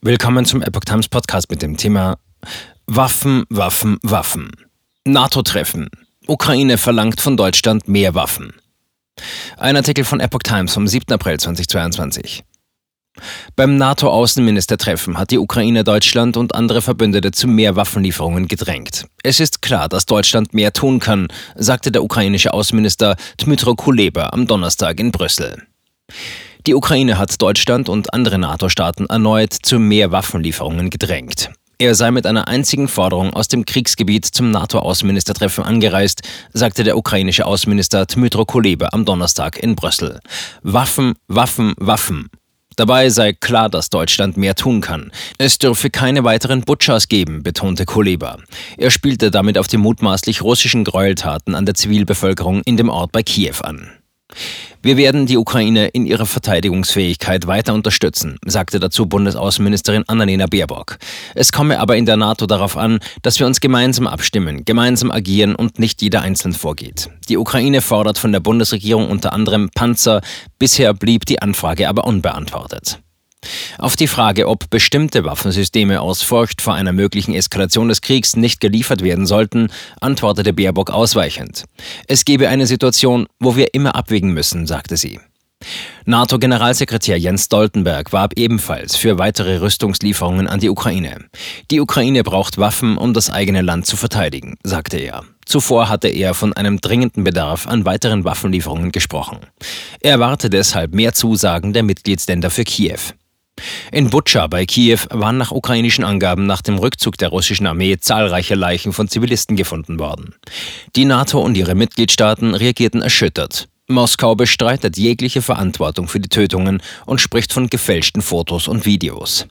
Willkommen zum Epoch Times Podcast mit dem Thema Waffen, Waffen, Waffen. NATO-Treffen. Ukraine verlangt von Deutschland mehr Waffen. Ein Artikel von Epoch Times vom 7. April 2022. Beim NATO-Außenministertreffen hat die Ukraine Deutschland und andere Verbündete zu mehr Waffenlieferungen gedrängt. Es ist klar, dass Deutschland mehr tun kann, sagte der ukrainische Außenminister Dmytro Kuleba am Donnerstag in Brüssel. Die Ukraine hat Deutschland und andere NATO-Staaten erneut zu mehr Waffenlieferungen gedrängt. Er sei mit einer einzigen Forderung aus dem Kriegsgebiet zum NATO-Außenministertreffen angereist, sagte der ukrainische Außenminister Dmytro Kuleba am Donnerstag in Brüssel. Waffen, Waffen, Waffen. Dabei sei klar, dass Deutschland mehr tun kann. Es dürfe keine weiteren Butchers geben, betonte Kuleba. Er spielte damit auf die mutmaßlich russischen Gräueltaten an der Zivilbevölkerung in dem Ort bei Kiew an. Wir werden die Ukraine in ihrer Verteidigungsfähigkeit weiter unterstützen, sagte dazu Bundesaußenministerin Annalena Baerbock. Es komme aber in der NATO darauf an, dass wir uns gemeinsam abstimmen, gemeinsam agieren und nicht jeder einzeln vorgeht. Die Ukraine fordert von der Bundesregierung unter anderem Panzer, bisher blieb die Anfrage aber unbeantwortet. Auf die Frage, ob bestimmte Waffensysteme aus Furcht vor einer möglichen Eskalation des Kriegs nicht geliefert werden sollten, antwortete Baerbock ausweichend. Es gebe eine Situation, wo wir immer abwägen müssen, sagte sie. NATO-Generalsekretär Jens Stoltenberg warb ebenfalls für weitere Rüstungslieferungen an die Ukraine. Die Ukraine braucht Waffen, um das eigene Land zu verteidigen, sagte er. Zuvor hatte er von einem dringenden Bedarf an weiteren Waffenlieferungen gesprochen. Er erwarte deshalb mehr Zusagen der Mitgliedsländer für Kiew. In Butscha bei Kiew waren nach ukrainischen Angaben nach dem Rückzug der russischen Armee zahlreiche Leichen von Zivilisten gefunden worden. Die NATO und ihre Mitgliedstaaten reagierten erschüttert. Moskau bestreitet jegliche Verantwortung für die Tötungen und spricht von gefälschten Fotos und Videos.